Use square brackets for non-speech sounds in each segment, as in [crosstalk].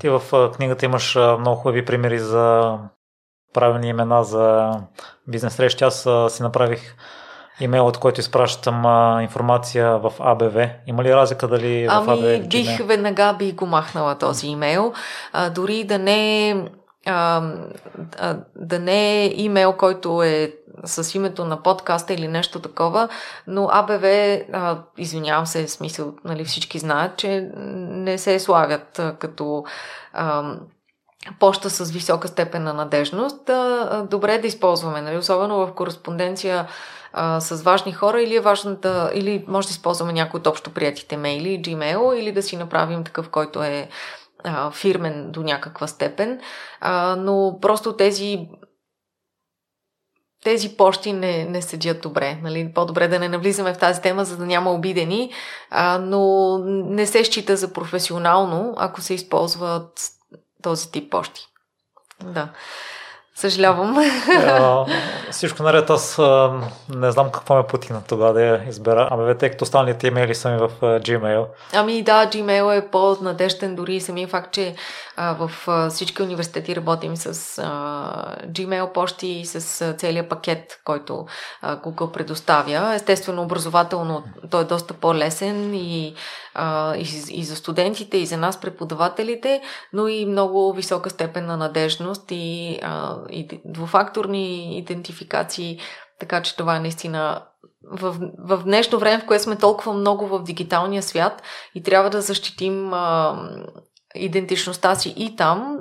Ти в книгата имаш много хубави примери за правилни имена за бизнес срещи. Аз си направих имейл, от който изпращам а, информация в АБВ. Има ли разлика дали ами, в АБВ? бих веднага би го махнала този имейл. А, дори да не а, а, да не е имейл, който е с името на подкаста или нещо такова, но АБВ, а, извинявам се, в смисъл, нали, всички знаят, че не се слагат а, като а, поща с висока степен на надежност. А, добре да използваме, нали, особено в кореспонденция а, с важни хора или е важно да, или може да използваме някои от общо приятите мейли, Gmail, или да си направим такъв, който е фирмен до някаква степен. Но просто тези тези почти не, не седят добре. Нали? По-добре да не навлизаме в тази тема, за да няма обидени, а, но не се счита за професионално, ако се използват този тип почти. Да. Съжалявам. А, [laughs] всичко наред, аз а, не знам какво ме потина тогава да я избера. Ами, тъй като останалите имейли са ми в а, Gmail. Ами да, Gmail е по-надежден, дори и самия факт, че а, в а, всички университети работим с а, Gmail почти и с а, целият пакет, който а, Google предоставя. Естествено, образователно той е доста по-лесен и, а, и, и за студентите, и за нас преподавателите, но и много висока степен на надежност и, а, и двуфакторни идентификации, така че това е наистина в, в днешно време, в което сме толкова много в дигиталния свят и трябва да защитим а, идентичността си и там,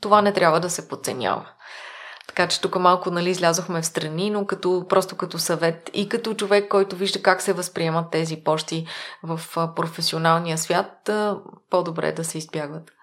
това не трябва да се подценява. Така че тук малко нали, излязохме в страни, но като, просто като съвет и като човек, който вижда как се възприемат тези почти в професионалния свят, по-добре да се избягват.